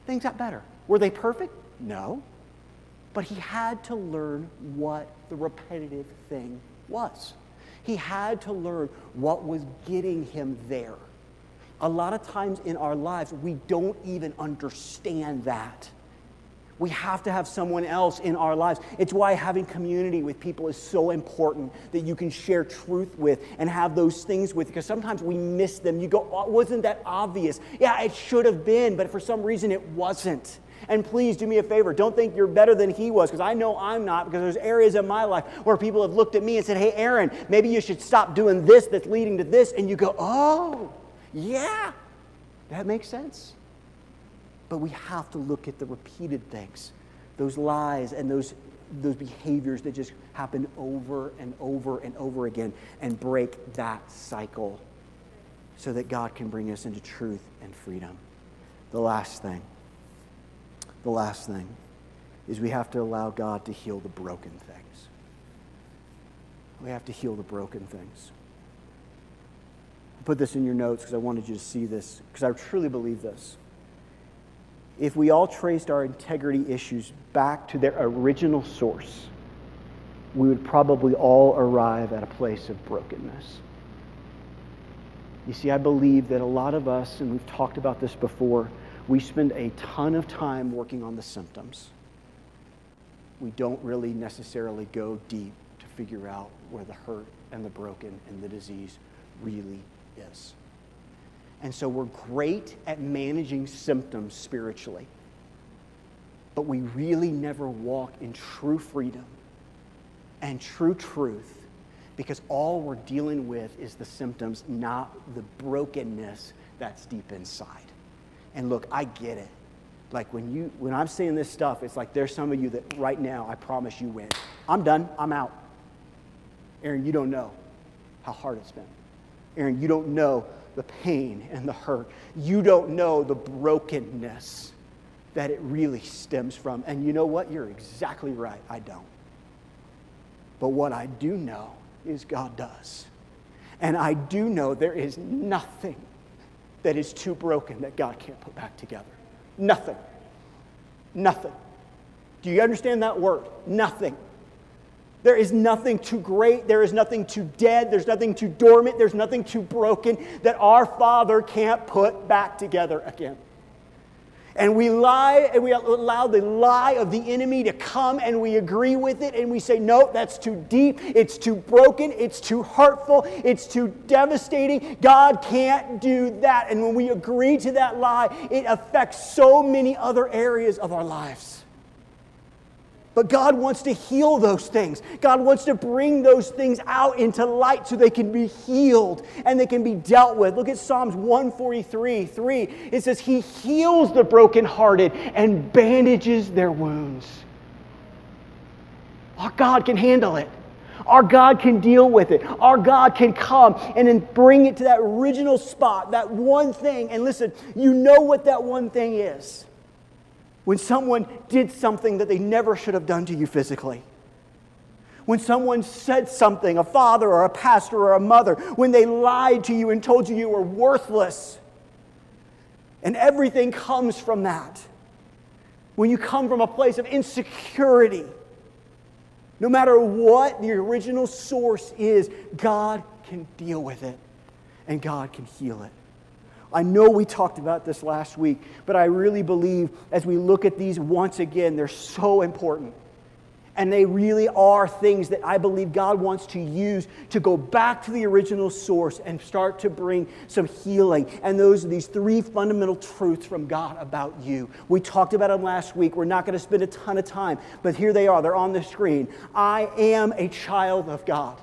Things got better. Were they perfect? No. But he had to learn what the repetitive thing was. He had to learn what was getting him there. A lot of times in our lives, we don't even understand that. We have to have someone else in our lives. It's why having community with people is so important that you can share truth with and have those things with, because sometimes we miss them. You go, oh, wasn't that obvious? Yeah, it should have been, but for some reason it wasn't. And please do me a favor. Don't think you're better than he was, because I know I'm not, because there's areas in my life where people have looked at me and said, Hey, Aaron, maybe you should stop doing this that's leading to this. And you go, Oh, yeah, that makes sense. But we have to look at the repeated things, those lies and those, those behaviors that just happen over and over and over again, and break that cycle so that God can bring us into truth and freedom. The last thing the last thing is we have to allow God to heal the broken things. We have to heal the broken things. Put this in your notes because I wanted you to see this, because I truly believe this. If we all traced our integrity issues back to their original source, we would probably all arrive at a place of brokenness. You see, I believe that a lot of us, and we've talked about this before, we spend a ton of time working on the symptoms. We don't really necessarily go deep to figure out where the hurt and the broken and the disease really is. And so we're great at managing symptoms spiritually, but we really never walk in true freedom and true truth because all we're dealing with is the symptoms, not the brokenness that's deep inside. And look, I get it. Like when you when I'm saying this stuff, it's like there's some of you that right now I promise you win. I'm done. I'm out. Aaron, you don't know how hard it's been. Aaron, you don't know the pain and the hurt. You don't know the brokenness that it really stems from. And you know what? You're exactly right. I don't. But what I do know is God does. And I do know there is nothing that is too broken that God can't put back together. Nothing. Nothing. Do you understand that word? Nothing. There is nothing too great. There is nothing too dead. There's nothing too dormant. There's nothing too broken that our Father can't put back together again. And we lie and we allow the lie of the enemy to come and we agree with it and we say, no, that's too deep. It's too broken. It's too hurtful. It's too devastating. God can't do that. And when we agree to that lie, it affects so many other areas of our lives. But God wants to heal those things. God wants to bring those things out into light so they can be healed and they can be dealt with. Look at Psalms 143 3. It says, He heals the brokenhearted and bandages their wounds. Our God can handle it. Our God can deal with it. Our God can come and then bring it to that original spot, that one thing. And listen, you know what that one thing is when someone did something that they never should have done to you physically. When someone said something, a father or a pastor or a mother, when they lied to you and told you you were worthless. And everything comes from that. When you come from a place of insecurity, no matter what the original source is, God can deal with it and God can heal it. I know we talked about this last week, but I really believe as we look at these once again, they're so important. And they really are things that I believe God wants to use to go back to the original source and start to bring some healing. And those are these three fundamental truths from God about you. We talked about them last week. We're not going to spend a ton of time, but here they are. They're on the screen. I am a child of God.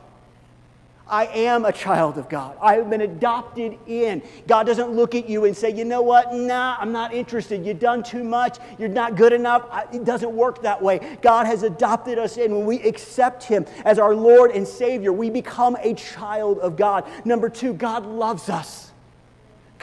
I am a child of God. I have been adopted in. God doesn't look at you and say, you know what? Nah, I'm not interested. You've done too much. You're not good enough. It doesn't work that way. God has adopted us in. When we accept Him as our Lord and Savior, we become a child of God. Number two, God loves us.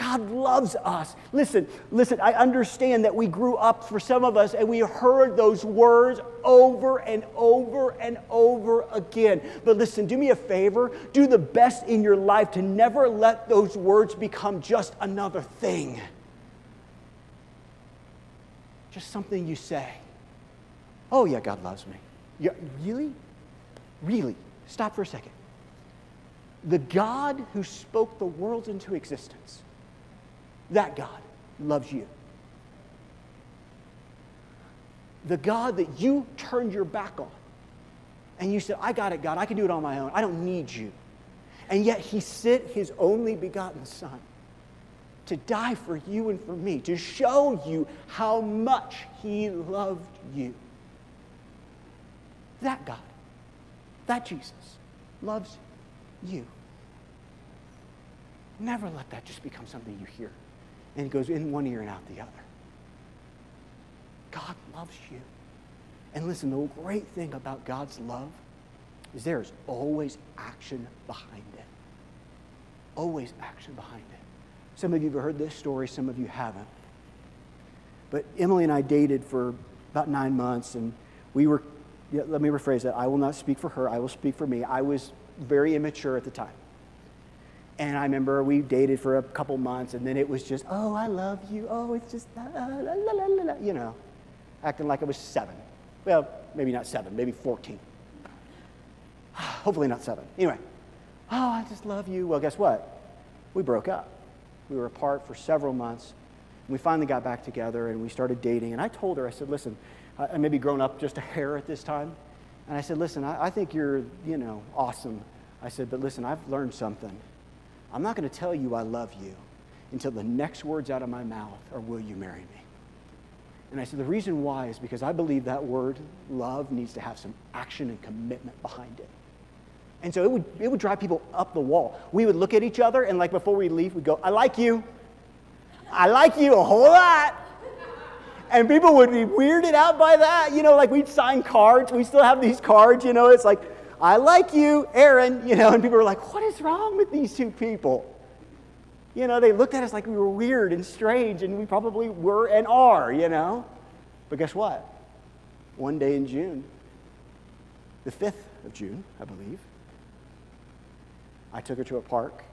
God loves us. Listen, listen, I understand that we grew up for some of us and we heard those words over and over and over again. But listen, do me a favor. Do the best in your life to never let those words become just another thing. Just something you say. Oh, yeah, God loves me. Yeah, really? Really? Stop for a second. The God who spoke the world into existence that God loves you. The God that you turned your back on and you said, I got it, God. I can do it on my own. I don't need you. And yet he sent his only begotten Son to die for you and for me, to show you how much he loved you. That God, that Jesus, loves you. Never let that just become something you hear and it goes in one ear and out the other. God loves you. And listen, the great thing about God's love is there is always action behind it. Always action behind it. Some of you have heard this story, some of you haven't. But Emily and I dated for about nine months, and we were, yeah, let me rephrase that. I will not speak for her, I will speak for me. I was very immature at the time. And I remember we dated for a couple months, and then it was just, oh, I love you. Oh, it's just, uh, la, la, la, la, you know, acting like I was seven. Well, maybe not seven, maybe 14. Hopefully not seven. Anyway, oh, I just love you. Well, guess what? We broke up. We were apart for several months. We finally got back together and we started dating. And I told her, I said, listen, I may be grown up just a hair at this time. And I said, listen, I, I think you're, you know, awesome. I said, but listen, I've learned something. I'm not going to tell you I love you until the next words out of my mouth are, Will you marry me? And I said, the reason why is because I believe that word, love, needs to have some action and commitment behind it. And so it would, it would drive people up the wall. We would look at each other, and like before we leave, we'd go, I like you. I like you a whole lot. And people would be weirded out by that. You know, like we'd sign cards. We still have these cards, you know, it's like, I like you, Aaron, you know, and people were like, what is wrong with these two people? You know, they looked at us like we were weird and strange, and we probably were and are, you know. But guess what? One day in June, the 5th of June, I believe, I took her to a park,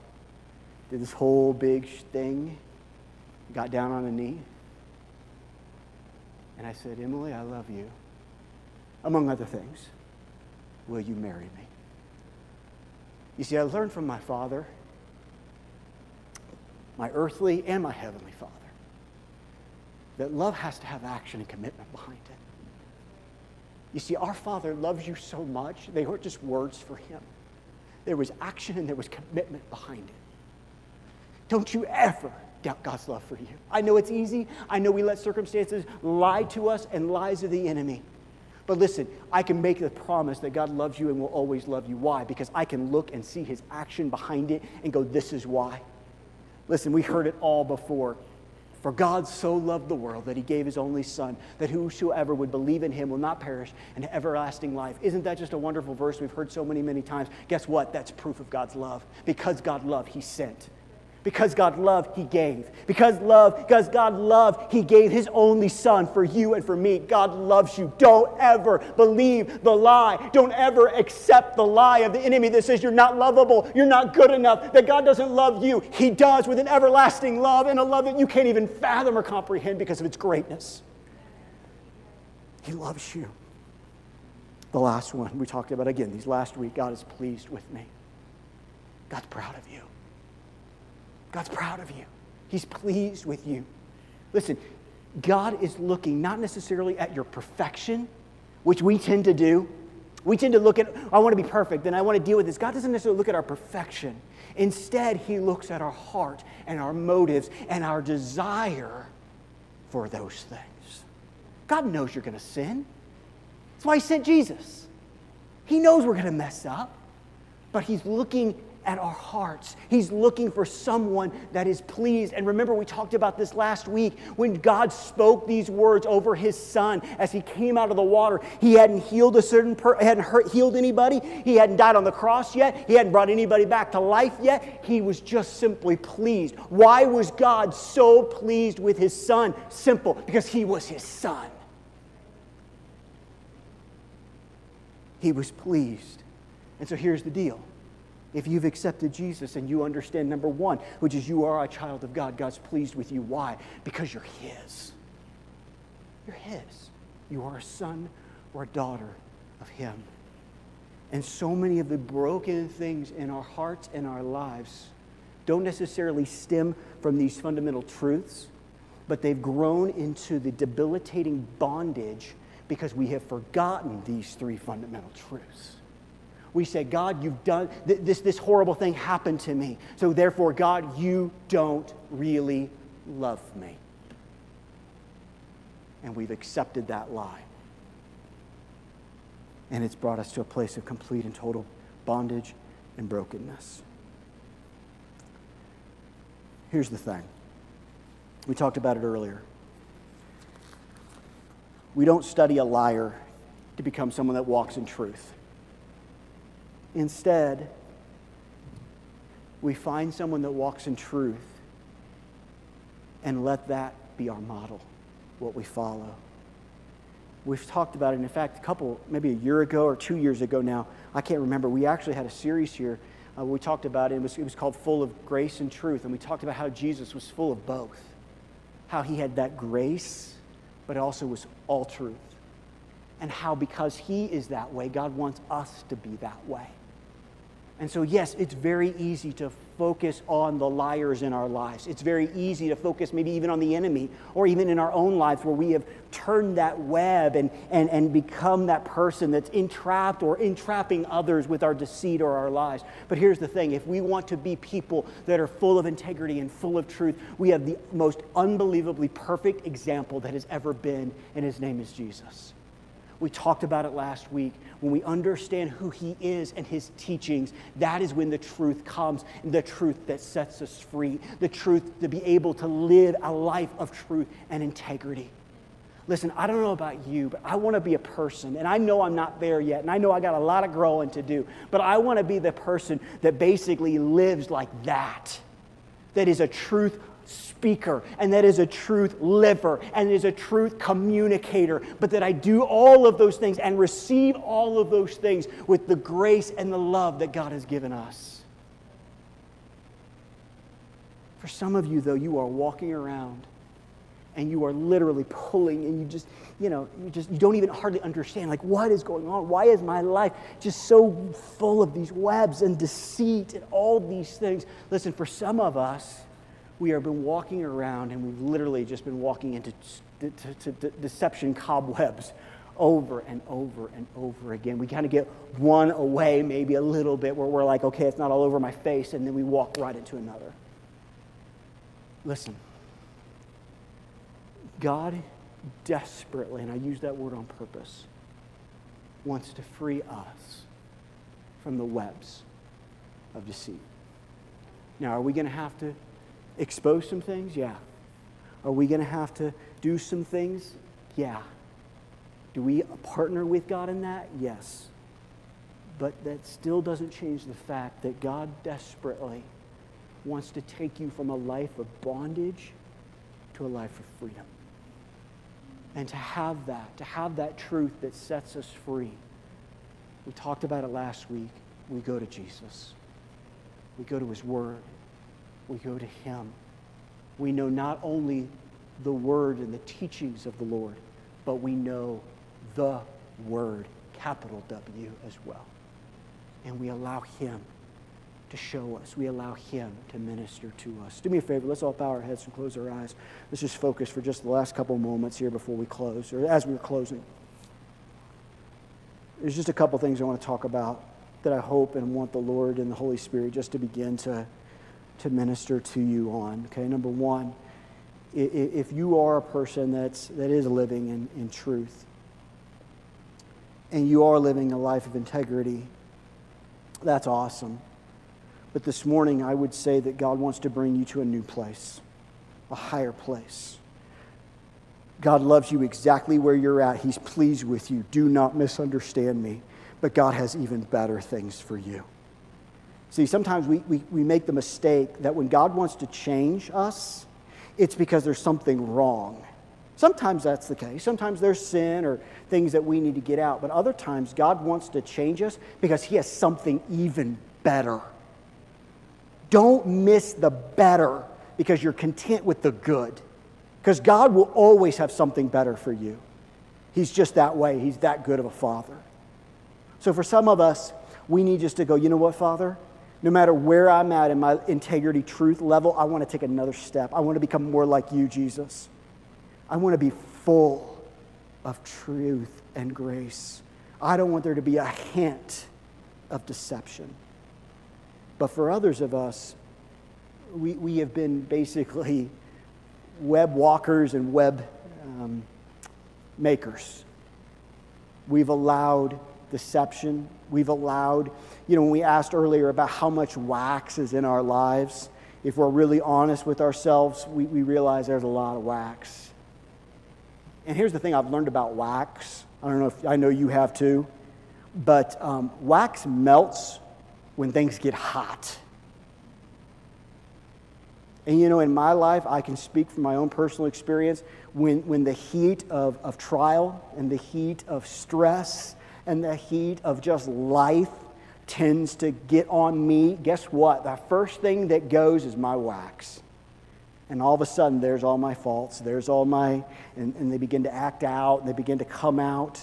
did this whole big thing, got down on a knee, and I said, Emily, I love you. Among other things, will you marry me? You see, I learned from my father my earthly and my heavenly Father, that love has to have action and commitment behind it. You see, our Father loves you so much, they weren't just words for Him. There was action and there was commitment behind it. Don't you ever doubt God's love for you. I know it's easy. I know we let circumstances lie to us and lies of the enemy. But listen, I can make the promise that God loves you and will always love you. Why? Because I can look and see his action behind it and go, this is why. Listen, we heard it all before. For God so loved the world that he gave his only Son, that whosoever would believe in him will not perish and have everlasting life. Isn't that just a wonderful verse we've heard so many, many times? Guess what? That's proof of God's love. Because God loved, he sent. Because God loved, He gave. Because love, because God loved, He gave His only Son for you and for me. God loves you. Don't ever believe the lie. Don't ever accept the lie of the enemy that says you're not lovable, you're not good enough, that God doesn't love you. He does with an everlasting love and a love that you can't even fathom or comprehend because of its greatness. He loves you. The last one we talked about again, these last week, God is pleased with me. God's proud of you. God's proud of you. He's pleased with you. Listen, God is looking not necessarily at your perfection, which we tend to do. We tend to look at, I want to be perfect, and I want to deal with this. God doesn't necessarily look at our perfection. Instead, He looks at our heart and our motives and our desire for those things. God knows you're going to sin. That's why He sent Jesus. He knows we're going to mess up, but He's looking at our hearts. He's looking for someone that is pleased. And remember, we talked about this last week when God spoke these words over his son as he came out of the water. He hadn't healed a certain per- hadn't hurt, healed anybody. He hadn't died on the cross yet. He hadn't brought anybody back to life yet. He was just simply pleased. Why was God so pleased with his son? Simple, because he was his son. He was pleased. And so here's the deal if you've accepted Jesus and you understand number one, which is you are a child of God, God's pleased with you. Why? Because you're His. You're His. You are a son or a daughter of Him. And so many of the broken things in our hearts and our lives don't necessarily stem from these fundamental truths, but they've grown into the debilitating bondage because we have forgotten these three fundamental truths we say, God, you've done th- this, this horrible thing happened to me. So therefore, God, you don't really love me. And we've accepted that lie. And it's brought us to a place of complete and total bondage and brokenness. Here's the thing we talked about it earlier. We don't study a liar to become someone that walks in truth. Instead, we find someone that walks in truth and let that be our model, what we follow. We've talked about it. In fact, a couple, maybe a year ago or two years ago now, I can't remember. We actually had a series here uh, we talked about it. It was, it was called Full of Grace and Truth. And we talked about how Jesus was full of both. How he had that grace, but also was all truth. And how because he is that way, God wants us to be that way. And so, yes, it's very easy to focus on the liars in our lives. It's very easy to focus maybe even on the enemy or even in our own lives where we have turned that web and, and, and become that person that's entrapped or entrapping others with our deceit or our lies. But here's the thing if we want to be people that are full of integrity and full of truth, we have the most unbelievably perfect example that has ever been, and his name is Jesus. We talked about it last week. When we understand who He is and His teachings, that is when the truth comes, the truth that sets us free, the truth to be able to live a life of truth and integrity. Listen, I don't know about you, but I want to be a person, and I know I'm not there yet, and I know I got a lot of growing to do, but I want to be the person that basically lives like that, that is a truth speaker and that is a truth liver and is a truth communicator, but that I do all of those things and receive all of those things with the grace and the love that God has given us. For some of you, though, you are walking around and you are literally pulling and you just you know you just you don't even hardly understand like what is going on why is my life just so full of these webs and deceit and all these things listen for some of us we have been walking around and we've literally just been walking into to, to, to deception cobwebs over and over and over again. We kind of get one away, maybe a little bit, where we're like, okay, it's not all over my face, and then we walk right into another. Listen, God desperately, and I use that word on purpose, wants to free us from the webs of deceit. Now, are we going to have to expose some things? Yeah. Are we going to have to do some things? Yeah. Do we partner with God in that? Yes. But that still doesn't change the fact that God desperately wants to take you from a life of bondage to a life of freedom. And to have that, to have that truth that sets us free. We talked about it last week. We go to Jesus, we go to His Word we go to Him. We know not only the Word and the teachings of the Lord, but we know the Word, capital W, as well. And we allow Him to show us. We allow Him to minister to us. Do me a favor, let's all bow our heads and close our eyes. Let's just focus for just the last couple moments here before we close, or as we're closing. There's just a couple things I want to talk about that I hope and want the Lord and the Holy Spirit just to begin to to minister to you on. Okay, number one, if you are a person that's, that is living in, in truth and you are living a life of integrity, that's awesome. But this morning, I would say that God wants to bring you to a new place, a higher place. God loves you exactly where you're at. He's pleased with you. Do not misunderstand me. But God has even better things for you. See, sometimes we, we, we make the mistake that when God wants to change us, it's because there's something wrong. Sometimes that's the case. Sometimes there's sin or things that we need to get out. But other times, God wants to change us because He has something even better. Don't miss the better because you're content with the good. Because God will always have something better for you. He's just that way, He's that good of a Father. So for some of us, we need just to go, you know what, Father? No matter where I'm at in my integrity, truth level, I want to take another step. I want to become more like you, Jesus. I want to be full of truth and grace. I don't want there to be a hint of deception. But for others of us, we, we have been basically web walkers and web um, makers. We've allowed deception. We've allowed you know, when we asked earlier about how much wax is in our lives, if we're really honest with ourselves, we, we realize there's a lot of wax. And here's the thing I've learned about wax. I don't know if I know you have too, but um, wax melts when things get hot. And you know, in my life, I can speak from my own personal experience. When, when the heat of, of trial and the heat of stress and the heat of just life tends to get on me, guess what? The first thing that goes is my wax. And all of a sudden, there's all my faults, there's all my, and, and they begin to act out, they begin to come out.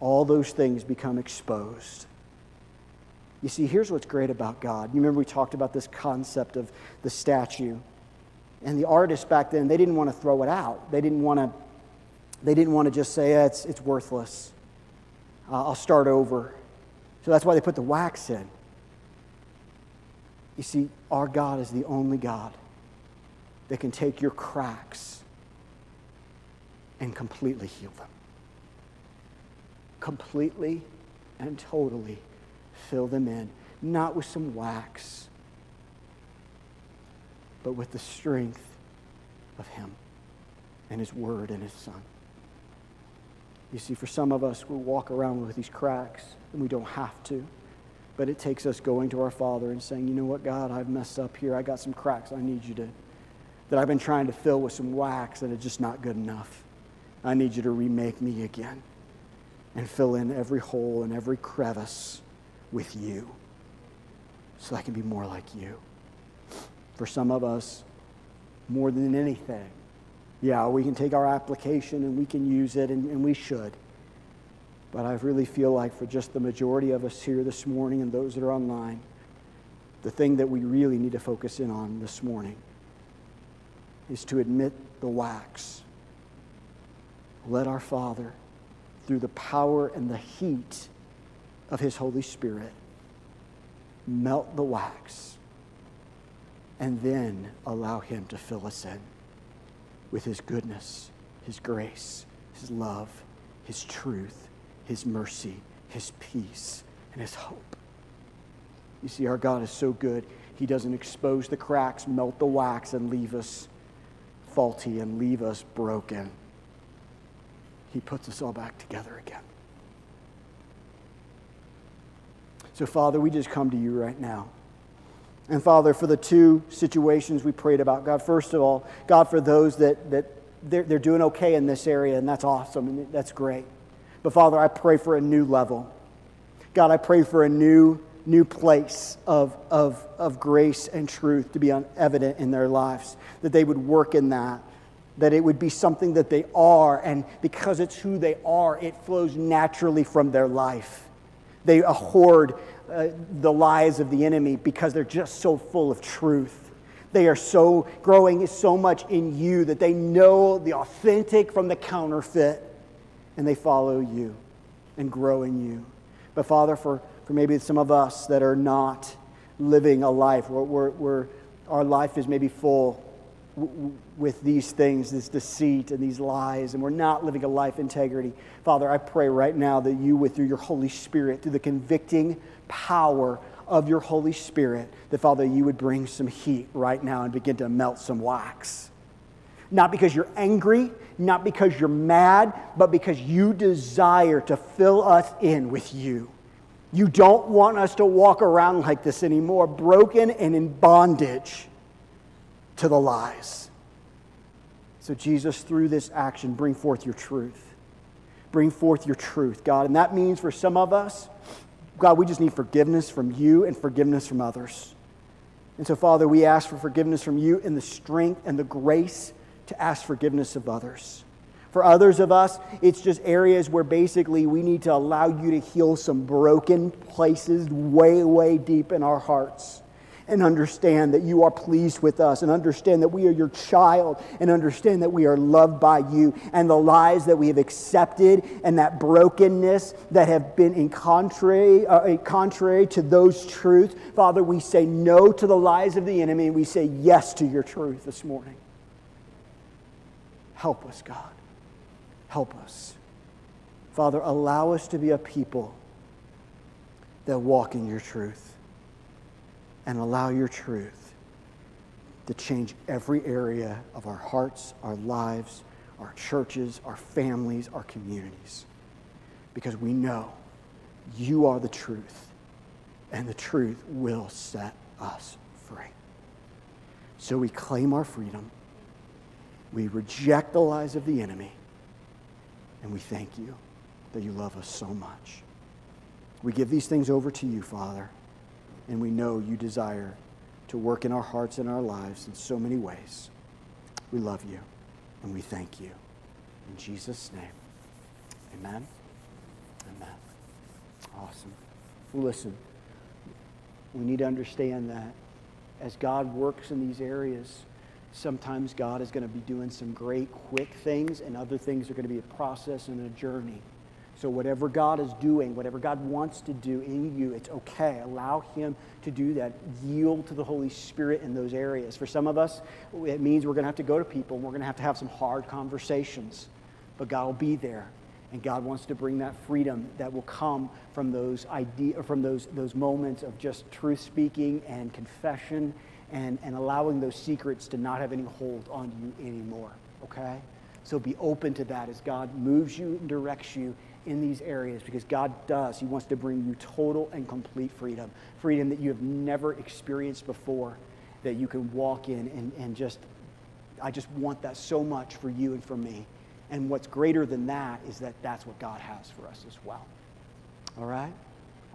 All those things become exposed. You see, here's what's great about God. You remember we talked about this concept of the statue. And the artists back then, they didn't want to throw it out. They didn't want to, they didn't want to just say, yeah, it's, it's worthless. Uh, I'll start over. So that's why they put the wax in. You see, our God is the only God that can take your cracks and completely heal them. Completely and totally fill them in, not with some wax, but with the strength of Him and His Word and His Son. You see, for some of us, we walk around with these cracks, and we don't have to. But it takes us going to our Father and saying, You know what, God, I've messed up here. I got some cracks I need you to, that I've been trying to fill with some wax, and it's just not good enough. I need you to remake me again and fill in every hole and every crevice with you so I can be more like you. For some of us, more than anything, yeah, we can take our application and we can use it, and, and we should. But I really feel like for just the majority of us here this morning and those that are online, the thing that we really need to focus in on this morning is to admit the wax. Let our Father, through the power and the heat of His Holy Spirit, melt the wax and then allow Him to fill us in with His goodness, His grace, His love, His truth, His mercy, His peace, and His hope. You see, our God is so good, He doesn't expose the cracks, melt the wax, and leave us faulty and leave us broken. He puts us all back together again. So, Father, we just come to you right now. And Father, for the two situations we prayed about, God, first of all, God, for those that, that they're, they're doing okay in this area, and that's awesome, and that's great. But Father, I pray for a new level. God, I pray for a new, new place of, of, of grace and truth to be evident in their lives, that they would work in that, that it would be something that they are, and because it's who they are, it flows naturally from their life. They hoard uh, the lies of the enemy because they're just so full of truth. They are so growing so much in you that they know the authentic from the counterfeit and they follow you and grow in you. But Father, for, for maybe some of us that are not living a life where, where, where our life is maybe full with these things, this deceit and these lies, and we're not living a life integrity. Father, I pray right now that you, with through your Holy Spirit, through the convicting power of your Holy Spirit, that Father, you would bring some heat right now and begin to melt some wax. Not because you're angry, not because you're mad, but because you desire to fill us in with you. You don't want us to walk around like this anymore, broken and in bondage to the lies. So, Jesus, through this action, bring forth your truth. Bring forth your truth, God. And that means for some of us, God, we just need forgiveness from you and forgiveness from others. And so, Father, we ask for forgiveness from you and the strength and the grace to ask forgiveness of others. For others of us, it's just areas where basically we need to allow you to heal some broken places way, way deep in our hearts and understand that you are pleased with us and understand that we are your child and understand that we are loved by you and the lies that we have accepted and that brokenness that have been in contrary, uh, contrary to those truths. Father, we say no to the lies of the enemy and we say yes to your truth this morning. Help us, God. Help us. Father, allow us to be a people that walk in your truth and allow your truth to change every area of our hearts, our lives, our churches, our families, our communities. Because we know you are the truth, and the truth will set us free. So we claim our freedom, we reject the lies of the enemy, and we thank you that you love us so much. We give these things over to you, Father and we know you desire to work in our hearts and our lives in so many ways. We love you and we thank you. In Jesus' name, amen. Amen. Awesome. Listen, We need to understand that as God works in these areas, sometimes God is going to be doing some great quick things, and other things are going to be a process and a journey. So, whatever God is doing, whatever God wants to do in you, it's okay. Allow Him to do that. Yield to the Holy Spirit in those areas. For some of us, it means we're going to have to go to people and we're going to have to have some hard conversations. But God will be there. And God wants to bring that freedom that will come from those idea, from those, those moments of just truth speaking and confession and, and allowing those secrets to not have any hold on you anymore. Okay? So be open to that as God moves you and directs you in these areas because God does. He wants to bring you total and complete freedom, freedom that you have never experienced before, that you can walk in and, and just, I just want that so much for you and for me. And what's greater than that is that that's what God has for us as well. All right?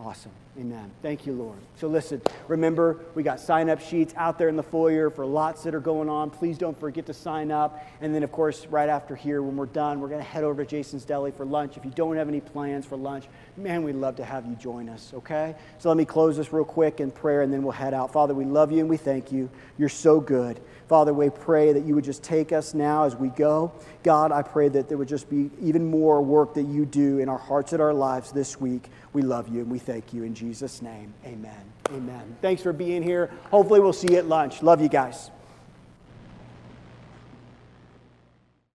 Awesome. Amen. Thank you, Lord. So, listen, remember, we got sign up sheets out there in the foyer for lots that are going on. Please don't forget to sign up. And then, of course, right after here, when we're done, we're going to head over to Jason's Deli for lunch. If you don't have any plans for lunch, man, we'd love to have you join us, okay? So, let me close this real quick in prayer and then we'll head out. Father, we love you and we thank you. You're so good. Father, we pray that you would just take us now as we go. God, I pray that there would just be even more work that you do in our hearts and our lives this week. We love you and we thank you in Jesus' name. Amen. Amen. Thanks for being here. Hopefully, we'll see you at lunch. Love you guys.